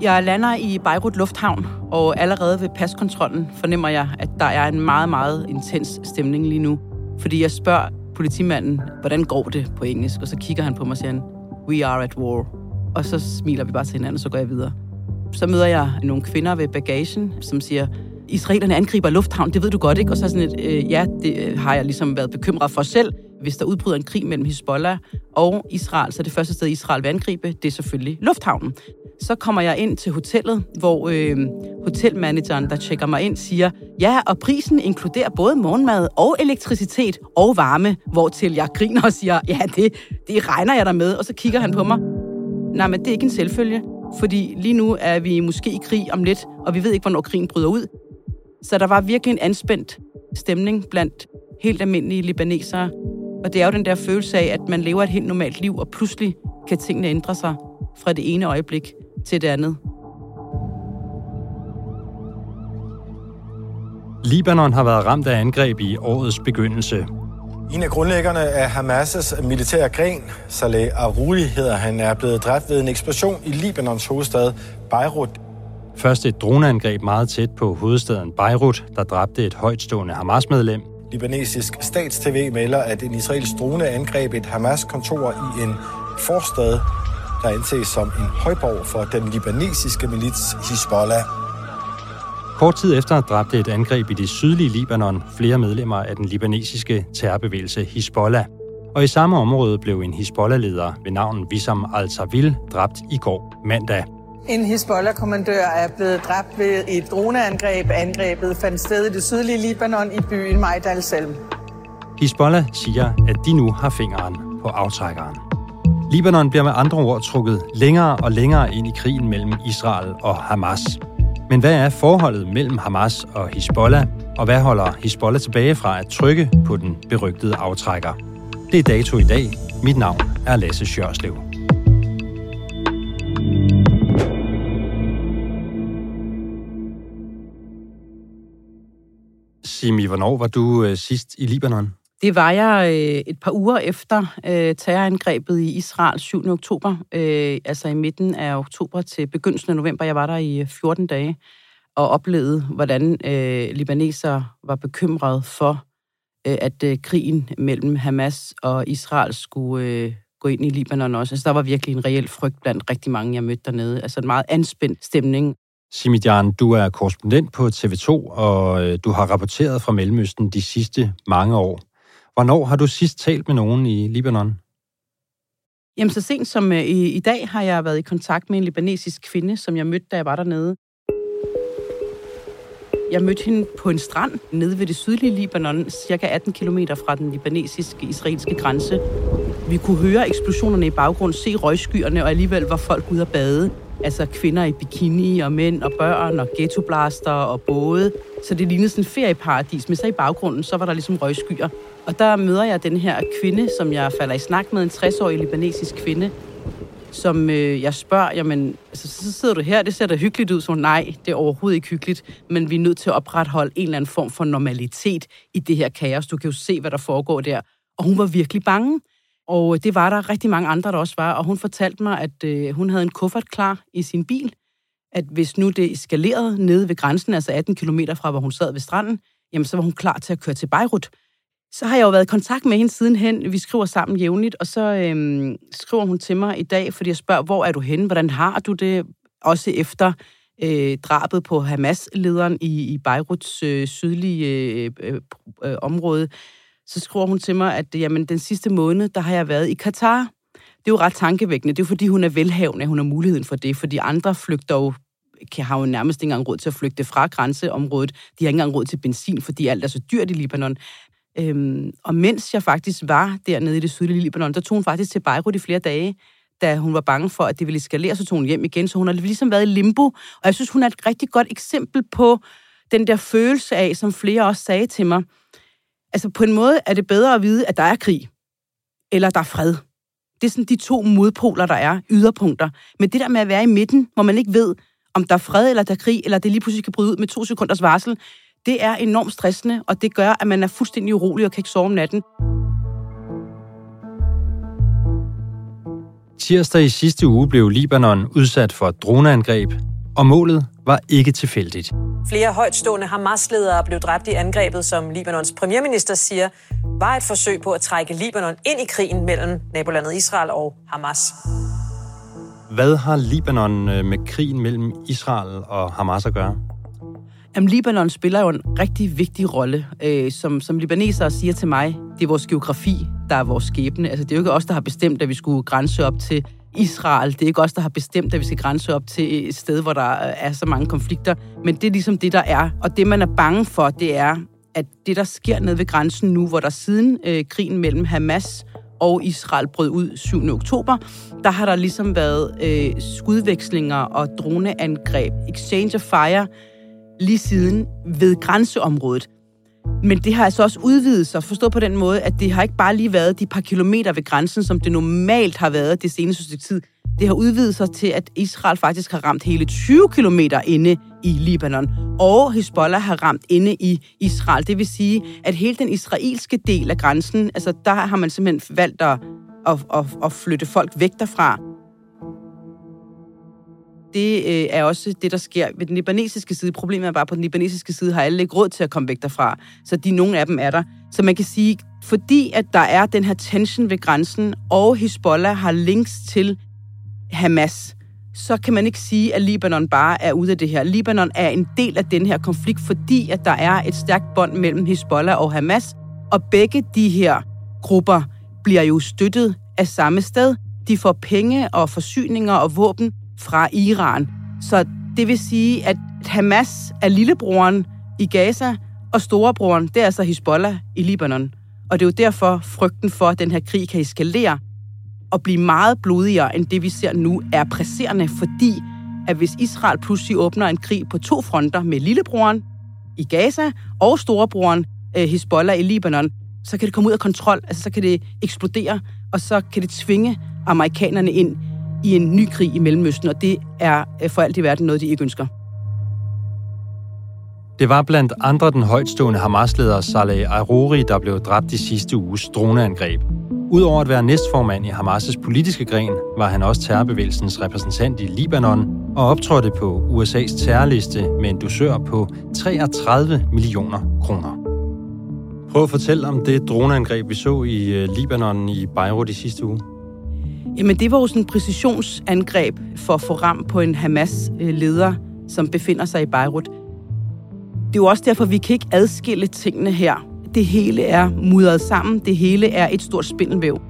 Jeg lander i Beirut Lufthavn, og allerede ved paskontrollen fornemmer jeg, at der er en meget, meget intens stemning lige nu. Fordi jeg spørger politimanden, hvordan går det på engelsk? Og så kigger han på mig og siger, we are at war. Og så smiler vi bare til hinanden, og så går jeg videre. Så møder jeg nogle kvinder ved bagagen, som siger, israelerne angriber lufthavn, det ved du godt, ikke? Og så er sådan et, øh, ja, det øh, har jeg ligesom været bekymret for selv. Hvis der udbryder en krig mellem Hezbollah og Israel, så er det første sted, Israel vil angribe, det er selvfølgelig lufthavnen. Så kommer jeg ind til hotellet, hvor øh, hotelmanageren, der tjekker mig ind, siger, ja, og prisen inkluderer både morgenmad og elektricitet og varme, hvortil jeg griner og siger, ja, det, det regner jeg der med. Og så kigger han på mig. Nej, men det er ikke en selvfølge, fordi lige nu er vi måske i krig om lidt, og vi ved ikke, hvornår krigen bryder ud. Så der var virkelig en anspændt stemning blandt helt almindelige libanesere. Og det er jo den der følelse af, at man lever et helt normalt liv, og pludselig kan tingene ændre sig fra det ene øjeblik til det andet. Libanon har været ramt af angreb i årets begyndelse. En af grundlæggerne af Hamas' militære gren, Saleh Aruri hedder han, er blevet dræbt ved en eksplosion i Libanons hovedstad Beirut. Først et droneangreb meget tæt på hovedstaden Beirut, der dræbte et højtstående Hamas-medlem. Libanesisk statstv melder, at en israelsk drone angreb et Hamas-kontor i en forstad, der anses som en højborg for den libanesiske milits Hezbollah. Kort tid efter dræbte et angreb i det sydlige Libanon flere medlemmer af den libanesiske terrorbevægelse Hezbollah. Og i samme område blev en Hezbollah-leder ved navn Wissam al-Tawil dræbt i går mandag. En Hezbollah-kommandør er blevet dræbt ved et droneangreb. Angrebet fandt sted i det sydlige Libanon i byen Majdal Selm. Hezbollah siger, at de nu har fingeren på aftrækkeren. Libanon bliver med andre ord trukket længere og længere ind i krigen mellem Israel og Hamas. Men hvad er forholdet mellem Hamas og Hezbollah, og hvad holder Hezbollah tilbage fra at trykke på den berygtede aftrækker? Det er dato i dag. Mit navn er Lasse Sjørslev. Simi, hvornår var du øh, sidst i Libanon? Det var jeg øh, et par uger efter øh, terrorangrebet i Israel 7. oktober, øh, altså i midten af oktober til begyndelsen af november. Jeg var der i øh, 14 dage og oplevede, hvordan øh, libanesere var bekymrede for, øh, at øh, krigen mellem Hamas og Israel skulle øh, gå ind i Libanon også. Altså, der var virkelig en reel frygt blandt rigtig mange, jeg mødte dernede. Altså en meget anspændt stemning. Simidjan, du er korrespondent på TV2, og øh, du har rapporteret fra Mellemøsten de sidste mange år. Hvornår har du sidst talt med nogen i Libanon? Jamen, så sent som øh, i, i dag har jeg været i kontakt med en libanesisk kvinde, som jeg mødte, da jeg var dernede. Jeg mødte hende på en strand nede ved det sydlige Libanon, cirka 18 km fra den libanesiske-israelske grænse. Vi kunne høre eksplosionerne i baggrund, se røgskyerne, og alligevel var folk ude at bade. Altså kvinder i bikini og mænd og børn og ghettoblaster og både. så det lignede sådan en ferieparadis, men så i baggrunden, så var der ligesom røgskyer. Og der møder jeg den her kvinde, som jeg falder i snak med, en 60-årig libanesisk kvinde, som øh, jeg spørger, jamen, altså, så sidder du her, det ser da hyggeligt ud, så nej, det er overhovedet ikke hyggeligt, men vi er nødt til at opretholde en eller anden form for normalitet i det her kaos. Du kan jo se, hvad der foregår der. Og hun var virkelig bange. Og øh, det var der rigtig mange andre, der også var. Og hun fortalte mig, at øh, hun havde en kuffert klar i sin bil, at hvis nu det eskalerede nede ved grænsen, altså 18 km fra, hvor hun sad ved stranden, jamen så var hun klar til at køre til Beirut. Så har jeg jo været i kontakt med hende sidenhen. Vi skriver sammen jævnligt, og så øhm, skriver hun til mig i dag, fordi jeg spørger, hvor er du henne? Hvordan har du det? Også efter øh, drabet på Hamas-lederen i, i Beiruts øh, sydlige øh, øh, øh, område. Så skriver hun til mig, at jamen, den sidste måned, der har jeg været i Katar. Det er jo ret tankevækkende. Det er jo fordi, hun er velhavende, hun har muligheden for det, fordi andre flygter jo kan have jo nærmest ikke engang råd til at flygte fra grænseområdet. De har ikke engang råd til benzin, fordi alt er så dyrt i Libanon. Øhm, og mens jeg faktisk var dernede i det sydlige Libanon, der tog hun faktisk til Beirut i flere dage, da hun var bange for, at det ville eskalere, så tog hun hjem igen. Så hun har ligesom været i limbo, og jeg synes, hun er et rigtig godt eksempel på den der følelse af, som flere også sagde til mig. Altså på en måde er det bedre at vide, at der er krig, eller der er fred. Det er sådan de to modpoler, der er, yderpunkter. Men det der med at være i midten, hvor man ikke ved, om der er fred eller der er krig, eller det lige pludselig kan bryde ud med to sekunders varsel, det er enormt stressende, og det gør, at man er fuldstændig urolig og kan ikke sove om natten. Tirsdag i sidste uge blev Libanon udsat for et droneangreb, og målet var ikke tilfældigt. Flere højtstående Hamas-ledere blev dræbt i angrebet, som Libanons premierminister siger, var et forsøg på at trække Libanon ind i krigen mellem nabolandet Israel og Hamas. Hvad har Libanon øh, med krigen mellem Israel og Hamas at gøre? Jamen, Libanon spiller jo en rigtig vigtig rolle. Øh, som, som libanesere siger til mig, det er vores geografi, der er vores skæbne. Altså, det er jo ikke os, der har bestemt, at vi skulle grænse op til Israel. Det er ikke os, der har bestemt, at vi skal grænse op til et sted, hvor der er så mange konflikter. Men det er ligesom det, der er. Og det, man er bange for, det er, at det, der sker nede ved grænsen nu, hvor der siden øh, krigen mellem Hamas og Israel brød ud 7. oktober, der har der ligesom været øh, skudvekslinger og droneangreb, exchange of fire, lige siden ved grænseområdet. Men det har altså også udvidet sig, forstå på den måde, at det har ikke bare lige været de par kilometer ved grænsen, som det normalt har været det seneste stykke tid. Det har udvidet sig til, at Israel faktisk har ramt hele 20 km inde i Libanon, og Hezbollah har ramt inde i Israel. Det vil sige, at hele den israelske del af grænsen, altså der har man simpelthen valgt at, at, at, at flytte folk væk derfra det øh, er også det, der sker ved den libanesiske side. Problemet er bare, at på den libanesiske side har alle ikke råd til at komme væk derfra. Så de, nogle af dem er der. Så man kan sige, fordi at der er den her tension ved grænsen, og Hezbollah har links til Hamas, så kan man ikke sige, at Libanon bare er ude af det her. Libanon er en del af den her konflikt, fordi at der er et stærkt bånd mellem Hezbollah og Hamas, og begge de her grupper bliver jo støttet af samme sted. De får penge og forsyninger og våben fra Iran. Så det vil sige, at Hamas er lillebroren i Gaza, og storebroren, det er altså Hezbollah i Libanon. Og det er jo derfor, frygten for, at den her krig kan eskalere og blive meget blodigere, end det vi ser nu, er presserende, fordi at hvis Israel pludselig åbner en krig på to fronter med lillebroren i Gaza og storebroren øh, eh, Hezbollah i Libanon, så kan det komme ud af kontrol, altså så kan det eksplodere, og så kan det tvinge amerikanerne ind i en ny krig i Mellemøsten, og det er øh, for alt i verden noget, de ikke ønsker. Det var blandt andre den højtstående Hamas-leder Saleh Aruri, der blev dræbt i sidste uges droneangreb. Udover at være næstformand i Hamas' politiske gren, var han også terrorbevægelsens repræsentant i Libanon og optrådte på USA's terrorliste med en dusør på 33 millioner kroner. Prøv at fortælle om det droneangreb, vi så i øh, Libanon i Beirut i sidste uge. Jamen, det var jo sådan en præcisionsangreb for at få ram på en Hamas-leder, øh, som befinder sig i Beirut. Det er jo også derfor, vi kan ikke adskille tingene her. Det hele er mudret sammen. Det hele er et stort spindelvæv.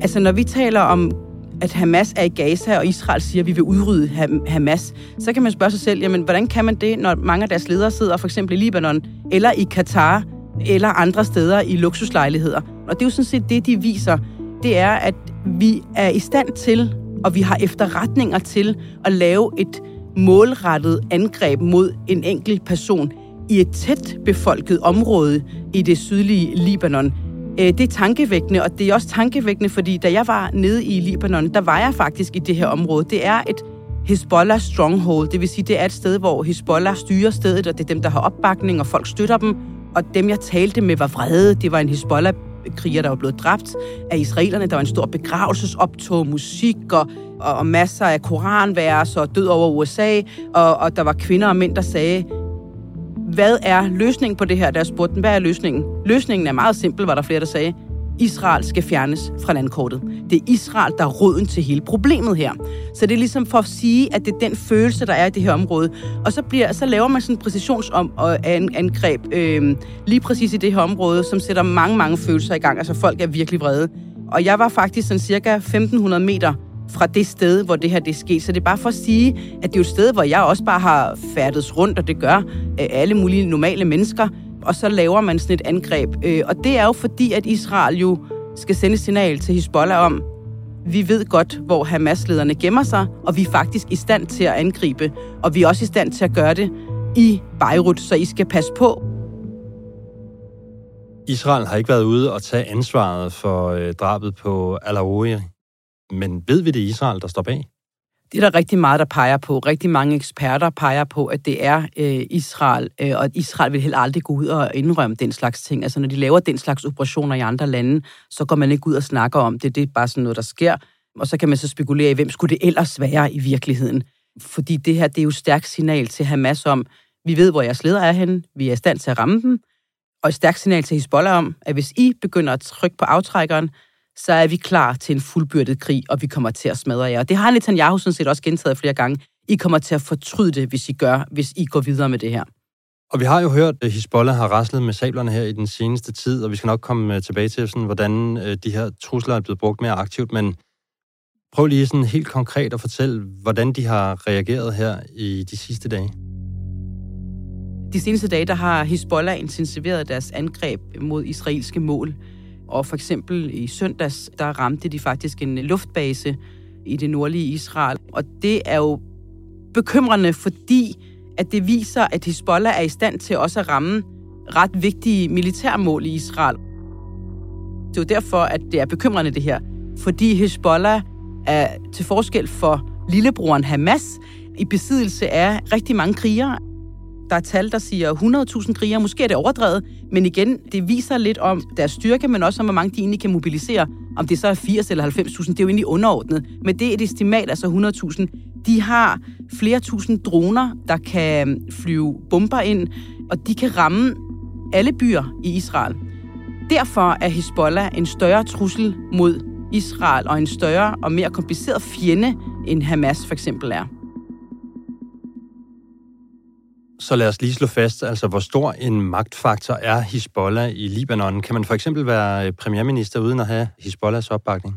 Altså, når vi taler om, at Hamas er i Gaza, og Israel siger, at vi vil udrydde Hamas, så kan man spørge sig selv, jamen, hvordan kan man det, når mange af deres ledere sidder for eksempel i Libanon, eller i Katar, eller andre steder i luksuslejligheder. Og det er jo sådan set det, de viser. Det er, at vi er i stand til, og vi har efterretninger til at lave et målrettet angreb mod en enkelt person i et tæt befolket område i det sydlige Libanon. Øh, det er tankevækkende, og det er også tankevækkende, fordi da jeg var nede i Libanon, der var jeg faktisk i det her område. Det er et Hezbollah stronghold, det vil sige, det er et sted, hvor Hezbollah styrer stedet, og det er dem, der har opbakning, og folk støtter dem. Og dem, jeg talte med, var vrede. Det var en Hezbollah kriger, der var blevet dræbt af israelerne. Der var en stor begravelsesoptog, musik og, og, og masser af koranvers og død over USA. Og, og der var kvinder og mænd, der sagde, hvad er løsningen på det her? Der spurgte dem, hvad er løsningen? Løsningen er meget simpel, var der flere, der sagde. Israel skal fjernes fra landkortet. Det er Israel, der er roden til hele problemet her. Så det er ligesom for at sige, at det er den følelse, der er i det her område. Og så, bliver, så laver man sådan en præcisionsangreb øh, lige præcis i det her område, som sætter mange, mange følelser i gang. Altså folk er virkelig vrede. Og jeg var faktisk sådan cirka 1500 meter fra det sted, hvor det her det skete. Så det er bare for at sige, at det er jo et sted, hvor jeg også bare har færdes rundt, og det gør øh, alle mulige normale mennesker og så laver man sådan et angreb. Øh, og det er jo fordi, at Israel jo skal sende et signal til Hezbollah om, vi ved godt, hvor Hamas-lederne gemmer sig, og vi er faktisk i stand til at angribe, og vi er også i stand til at gøre det i Beirut, så I skal passe på. Israel har ikke været ude og tage ansvaret for øh, drabet på al men ved vi det Israel, der står bag? Det er der rigtig meget, der peger på. Rigtig mange eksperter peger på, at det er øh, Israel, øh, og at Israel vil heller aldrig gå ud og indrømme den slags ting. Altså når de laver den slags operationer i andre lande, så går man ikke ud og snakker om det. Det er bare sådan noget, der sker. Og så kan man så spekulere i, hvem skulle det ellers være i virkeligheden? Fordi det her, det er jo et stærkt signal til Hamas om, vi ved, hvor jeres leder er henne, vi er i stand til at ramme dem, og et stærkt signal til Hezbollah om, at hvis I begynder at trykke på aftrækkeren, så er vi klar til en fuldbyrdet krig, og vi kommer til at smadre jer. Og det har Netanyahu sådan set også gentaget flere gange. I kommer til at fortryde det, hvis I gør, hvis I går videre med det her. Og vi har jo hørt, at Hezbollah har raslet med sablerne her i den seneste tid, og vi skal nok komme øh, tilbage til, sådan, hvordan øh, de her trusler er blevet brugt mere aktivt, men prøv lige sådan helt konkret at fortælle, hvordan de har reageret her i de sidste dage. De seneste dage, der har Hezbollah intensiveret deres angreb mod israelske mål. Og for eksempel i søndags, der ramte de faktisk en luftbase i det nordlige Israel. Og det er jo bekymrende, fordi at det viser, at Hezbollah er i stand til også at ramme ret vigtige militærmål i Israel. Det er jo derfor, at det er bekymrende det her. Fordi Hezbollah er til forskel for lillebroren Hamas i besiddelse af rigtig mange krigere. Der er tal, der siger 100.000 krigere. Måske er det overdrevet, men igen, det viser lidt om deres styrke, men også om, hvor mange de egentlig kan mobilisere. Om det så er 80 eller 90.000, det er jo egentlig underordnet. Men det er et estimat, altså 100.000. De har flere tusind droner, der kan mm, flyve bomber ind, og de kan ramme alle byer i Israel. Derfor er Hezbollah en større trussel mod Israel og en større og mere kompliceret fjende, end Hamas for eksempel er. Så lad os lige slå fast, altså hvor stor en magtfaktor er Hezbollah i Libanon? Kan man for eksempel være øh, premierminister uden at have Hezbollahs opbakning?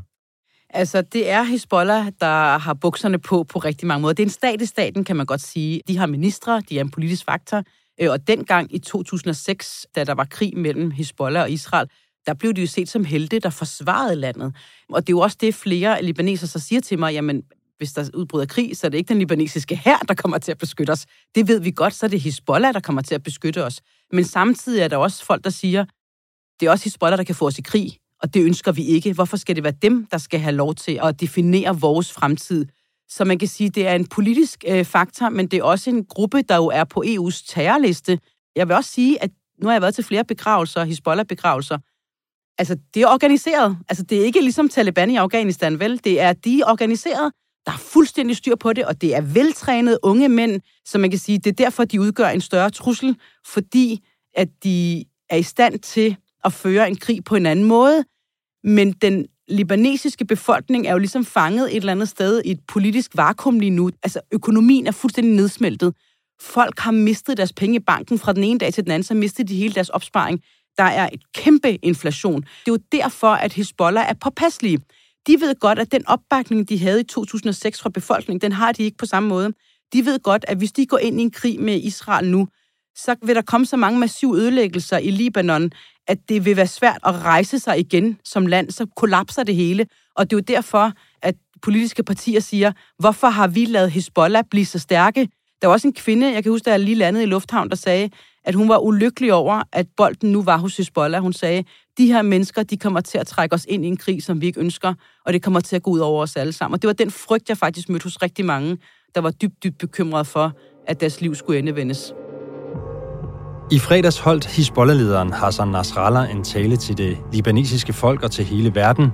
Altså, det er Hezbollah, der har bukserne på på rigtig mange måder. Det er en stat i staten, kan man godt sige. De har ministre, de er en politisk faktor. Øh, og dengang i 2006, da der var krig mellem Hezbollah og Israel, der blev de jo set som helte, der forsvarede landet. Og det er jo også det, flere libaneser så siger til mig, jamen, hvis der udbryder krig, så er det ikke den libanesiske hær, der kommer til at beskytte os. Det ved vi godt, så er det Hezbollah, der kommer til at beskytte os. Men samtidig er der også folk, der siger, det er også Hezbollah, der kan få os i krig, og det ønsker vi ikke. Hvorfor skal det være dem, der skal have lov til at definere vores fremtid? Så man kan sige, det er en politisk øh, faktor, men det er også en gruppe, der jo er på EU's terrorliste. Jeg vil også sige, at nu har jeg været til flere begravelser, Hezbollah-begravelser. Altså, det er organiseret. Altså, det er ikke ligesom Taliban i Afghanistan, vel? Det er de er organiseret, der er fuldstændig styr på det, og det er veltrænede unge mænd, så man kan sige, det er derfor, de udgør en større trussel, fordi at de er i stand til at føre en krig på en anden måde. Men den libanesiske befolkning er jo ligesom fanget et eller andet sted i et politisk vakuum lige nu. Altså, økonomien er fuldstændig nedsmeltet. Folk har mistet deres penge i banken fra den ene dag til den anden, så mistede de hele deres opsparing. Der er et kæmpe inflation. Det er jo derfor, at Hezbollah er påpasselige de ved godt, at den opbakning, de havde i 2006 fra befolkningen, den har de ikke på samme måde. De ved godt, at hvis de går ind i en krig med Israel nu, så vil der komme så mange massive ødelæggelser i Libanon, at det vil være svært at rejse sig igen som land, så kollapser det hele. Og det er jo derfor, at politiske partier siger, hvorfor har vi lavet Hezbollah blive så stærke? Der var også en kvinde, jeg kan huske, der lige landede i lufthavn, der sagde, at hun var ulykkelig over, at bolden nu var hos Hezbollah. Hun sagde, de her mennesker, de kommer til at trække os ind i en krig, som vi ikke ønsker, og det kommer til at gå ud over os alle sammen. Og det var den frygt, jeg faktisk mødte hos rigtig mange, der var dybt, dybt bekymrede for, at deres liv skulle endevendes. I fredags holdt Hezbollah-lederen Hassan Nasrallah en tale til det libanesiske folk og til hele verden.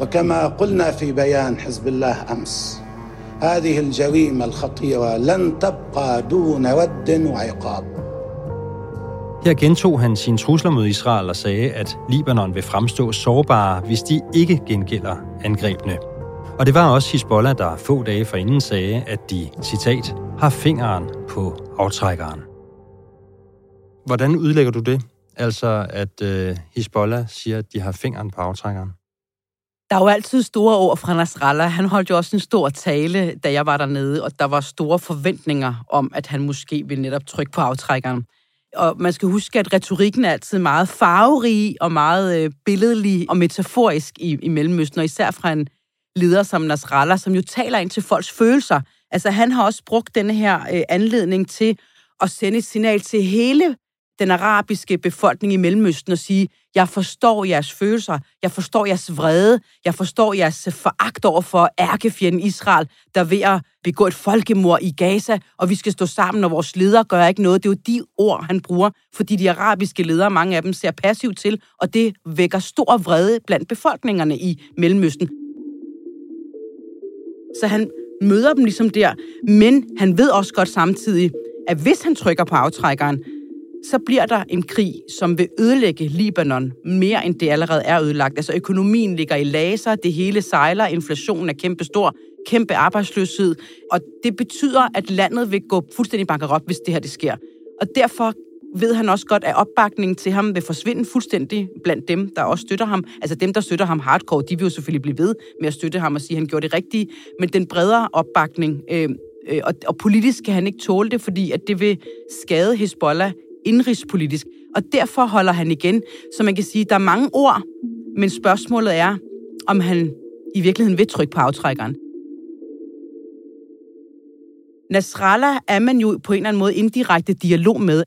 وكما قلنا في بيان حزب الله أمس هذه الجريمة الخطيرة لن تبقى دون ود وعقاب her gentog han sine trusler mod Israel og sagde, at Libanon vil fremstå sårbare, hvis de ikke gengælder angrebene. Og det var også Hezbollah, der få dage forinden sagde, at de, citat, har fingeren på aftrækkeren. Hvordan udlægger du det? Altså, at øh, Hezbollah siger, at de har fingeren på aftrækkeren? Der er jo altid store ord fra Nasrallah. Han holdt jo også en stor tale, da jeg var dernede, og der var store forventninger om, at han måske ville netop trykke på aftrækkeren. Og man skal huske, at retorikken er altid meget farverig og meget øh, billedlig og metaforisk i, i Mellemøsten, og især fra en leder som Nasrallah, som jo taler ind til folks følelser. Altså han har også brugt denne her øh, anledning til at sende et signal til hele den arabiske befolkning i Mellemøsten og sige, jeg forstår jeres følelser, jeg forstår jeres vrede, jeg forstår jeres foragt over for ærkefjenden Israel, der er ved at begå et folkemord i Gaza, og vi skal stå sammen, og vores ledere gør ikke noget. Det er jo de ord, han bruger, fordi de arabiske ledere, mange af dem, ser passivt til, og det vækker stor vrede blandt befolkningerne i Mellemøsten. Så han møder dem ligesom der, men han ved også godt samtidig, at hvis han trykker på aftrækkeren, så bliver der en krig, som vil ødelægge Libanon mere, end det allerede er ødelagt. Altså økonomien ligger i laser, det hele sejler, inflationen er kæmpestor, kæmpe arbejdsløshed, og det betyder, at landet vil gå fuldstændig bankerot, hvis det her det sker. Og derfor ved han også godt, at opbakningen til ham vil forsvinde fuldstændig blandt dem, der også støtter ham. Altså dem, der støtter ham hardcore, de vil jo selvfølgelig blive ved med at støtte ham og sige, at han gjorde det rigtige. Men den bredere opbakning, øh, øh, og, og politisk kan han ikke tåle det, fordi at det vil skade Hezbollah indrigspolitisk. Og derfor holder han igen. Så man kan sige, at der er mange ord, men spørgsmålet er, om han i virkeligheden vil trykke på aftrækkeren. Nasrallah er man jo på en eller anden måde indirekte dialog med.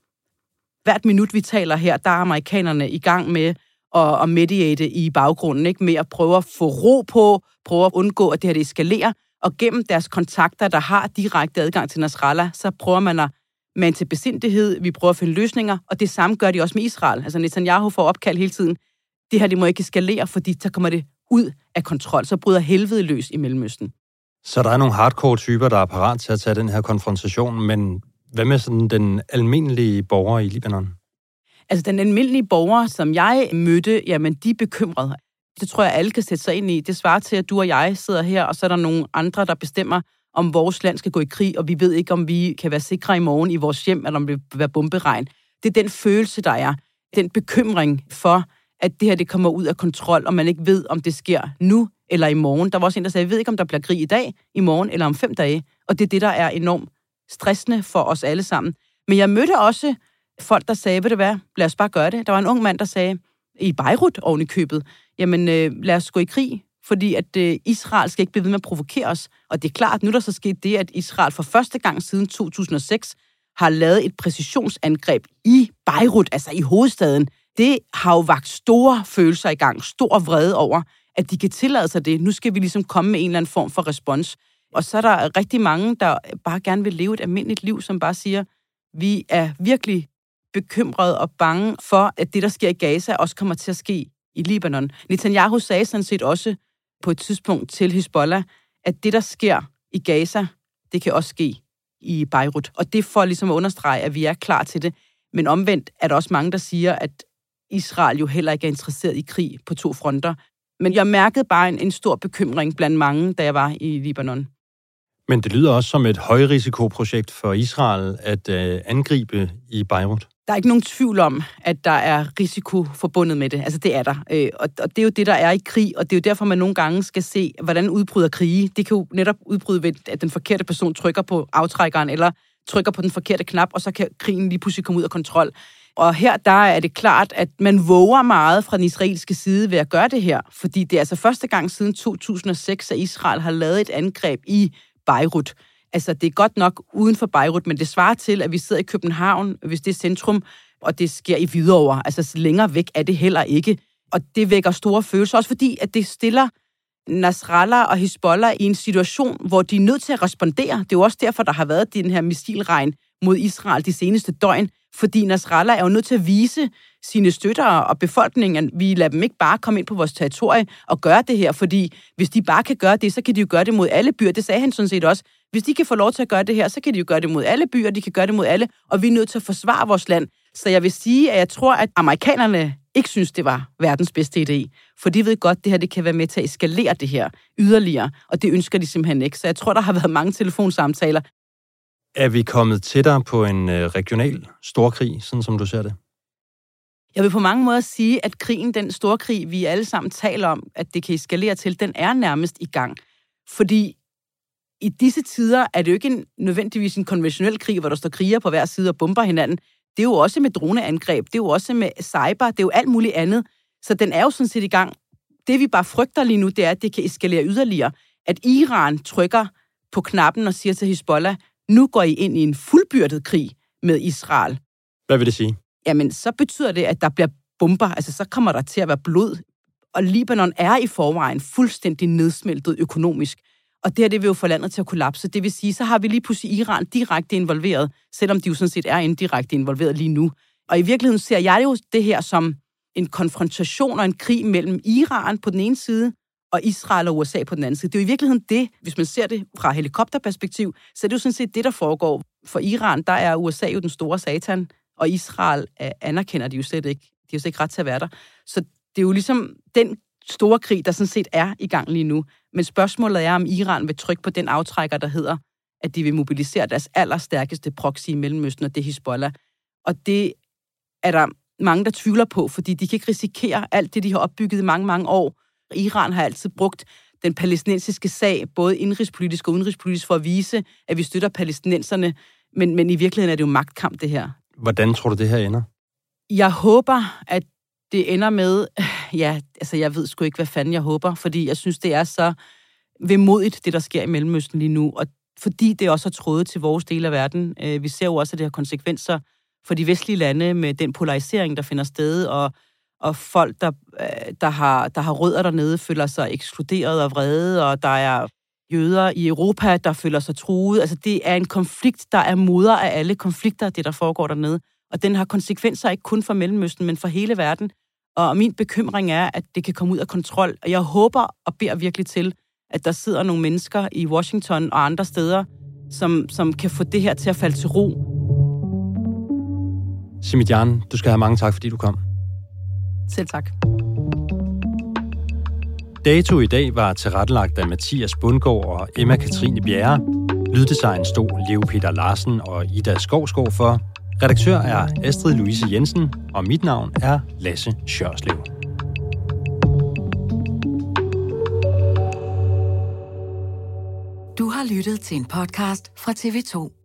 Hvert minut, vi taler her, der er amerikanerne i gang med at, at mediate i baggrunden, ikke? med at prøve at få ro på, prøve at undgå, at det her det eskalerer, og gennem deres kontakter, der har direkte adgang til Nasrallah, så prøver man at man til besindighed, vi prøver at finde løsninger, og det samme gør de også med Israel. Altså Netanyahu får opkald hele tiden. Det her, det må ikke eskalere, fordi så kommer det ud af kontrol. Så bryder helvede løs i Mellemøsten. Så der er nogle hardcore typer, der er parat til at tage den her konfrontation, men hvad med sådan den almindelige borger i Libanon? Altså den almindelige borger, som jeg mødte, jamen de er bekymrede. Det tror jeg, alle kan sætte sig ind i. Det svarer til, at du og jeg sidder her, og så er der nogle andre, der bestemmer, om vores land skal gå i krig, og vi ved ikke, om vi kan være sikre i morgen i vores hjem, eller om det vil være bomberegn. Det er den følelse, der er. Den bekymring for, at det her det kommer ud af kontrol, og man ikke ved, om det sker nu eller i morgen. Der var også en, der sagde, jeg ved ikke, om der bliver krig i dag, i morgen eller om fem dage. Og det er det, der er enormt stressende for os alle sammen. Men jeg mødte også folk, der sagde, ved du hvad, lad os bare gøre det. Der var en ung mand, der sagde, i Beirut oven i købet, jamen øh, lad os gå i krig, fordi at øh, Israel skal ikke blive ved med at provokere os. Og det er klart, nu er der så sket det, at Israel for første gang siden 2006 har lavet et præcisionsangreb i Beirut, altså i hovedstaden. Det har jo vagt store følelser i gang, stor vrede over, at de kan tillade sig det. Nu skal vi ligesom komme med en eller anden form for respons. Og så er der rigtig mange, der bare gerne vil leve et almindeligt liv, som bare siger, vi er virkelig bekymrede og bange for, at det, der sker i Gaza, også kommer til at ske i Libanon. Netanyahu sagde sådan set også på et tidspunkt til Hezbollah, at det, der sker i Gaza, det kan også ske i Beirut. Og det for ligesom at understrege, at vi er klar til det. Men omvendt er der også mange, der siger, at Israel jo heller ikke er interesseret i krig på to fronter. Men jeg mærkede bare en, en stor bekymring blandt mange, da jeg var i Libanon. Men det lyder også som et højrisikoprojekt for Israel at øh, angribe i Beirut. Der er ikke nogen tvivl om, at der er risiko forbundet med det. Altså, det er der. Øh, og, og det er jo det, der er i krig, og det er jo derfor, man nogle gange skal se, hvordan udbryder krige. Det kan jo netop udbryde ved, at den forkerte person trykker på aftrækkeren, eller trykker på den forkerte knap, og så kan krigen lige pludselig komme ud af kontrol. Og her der er det klart, at man våger meget fra den israelske side ved at gøre det her, fordi det er altså første gang siden 2006, at Israel har lavet et angreb i Beirut. Altså, det er godt nok uden for Beirut, men det svarer til, at vi sidder i København, hvis det er centrum, og det sker i Hvidovre. Altså, længere væk er det heller ikke. Og det vækker store følelser, også fordi, at det stiller Nasrallah og Hezbollah i en situation, hvor de er nødt til at respondere. Det er jo også derfor, der har været den her missilregn mod Israel de seneste døgn, fordi Nasrallah er jo nødt til at vise sine støttere og befolkningen, at vi lader dem ikke bare komme ind på vores territorie og gøre det her, fordi hvis de bare kan gøre det, så kan de jo gøre det mod alle byer. Det sagde han sådan set også. Hvis de kan få lov til at gøre det her, så kan de jo gøre det mod alle byer, de kan gøre det mod alle, og vi er nødt til at forsvare vores land. Så jeg vil sige, at jeg tror, at amerikanerne ikke synes, det var verdens bedste idé. For de ved godt, at det her det kan være med til at eskalere det her yderligere, og det ønsker de simpelthen ikke. Så jeg tror, der har været mange telefonsamtaler. Er vi kommet tættere på en øh, regional storkrig, sådan som du ser det? Jeg vil på mange måder sige, at krigen, den store krig, vi alle sammen taler om, at det kan eskalere til, den er nærmest i gang. Fordi i disse tider er det jo ikke en, nødvendigvis en konventionel krig, hvor der står kriger på hver side og bomber hinanden. Det er jo også med droneangreb, det er jo også med cyber, det er jo alt muligt andet. Så den er jo sådan set i gang. Det vi bare frygter lige nu, det er, at det kan eskalere yderligere. At Iran trykker på knappen og siger til Hezbollah, nu går I ind i en fuldbyrdet krig med Israel. Hvad vil det sige? Jamen, så betyder det, at der bliver bomber. Altså, så kommer der til at være blod. Og Libanon er i forvejen fuldstændig nedsmeltet økonomisk. Og det her, det vil jo få landet til at kollapse. Det vil sige, så har vi lige pludselig Iran direkte involveret, selvom de jo sådan set er indirekte involveret lige nu. Og i virkeligheden ser jeg jo det her som en konfrontation og en krig mellem Iran på den ene side, og Israel og USA på den anden side. Det er jo i virkeligheden det, hvis man ser det fra helikopterperspektiv, så er det jo sådan set det, der foregår. For Iran, der er USA jo den store satan, og Israel øh, anerkender de jo slet ikke. De har jo slet ikke ret til at være der. Så det er jo ligesom den store krig, der sådan set er i gang lige nu. Men spørgsmålet er, om Iran vil trykke på den aftrækker, der hedder, at de vil mobilisere deres allerstærkeste proxy i Mellemøsten, og det er Hezbollah. Og det er der mange, der tvivler på, fordi de kan ikke risikere alt det, de har opbygget i mange, mange år. Iran har altid brugt den palæstinensiske sag, både indrigspolitisk og udenrigspolitisk, for at vise, at vi støtter palæstinenserne. Men, men i virkeligheden er det jo magtkamp, det her. Hvordan tror du, det her ender? Jeg håber, at det ender med, ja, altså jeg ved sgu ikke, hvad fanden jeg håber, fordi jeg synes, det er så vemodigt, det der sker i Mellemøsten lige nu, og fordi det også har trådet til vores del af verden. Øh, vi ser jo også, at det har konsekvenser for de vestlige lande med den polarisering, der finder sted, og, og folk, der, øh, der, har, der har rødder dernede, føler sig ekskluderet og vrede, og der er jøder i Europa, der føler sig truet. Altså, det er en konflikt, der er moder af alle konflikter, det der foregår dernede. Og den har konsekvenser ikke kun for Mellemøsten, men for hele verden. Og min bekymring er, at det kan komme ud af kontrol. Og jeg håber og beder virkelig til, at der sidder nogle mennesker i Washington og andre steder, som, som kan få det her til at falde til ro. Simidjan, du skal have mange tak, fordi du kom. Selv tak. Dato i dag var tilrettelagt af Mathias Bundgaard og Emma Katrine Bjerre. Lyddesign stod Leo Peter Larsen og Ida Skovskov for. Redaktør er Astrid Louise Jensen, og mit navn er Lasse Sjørslev. Du har lyttet til en podcast fra TV2.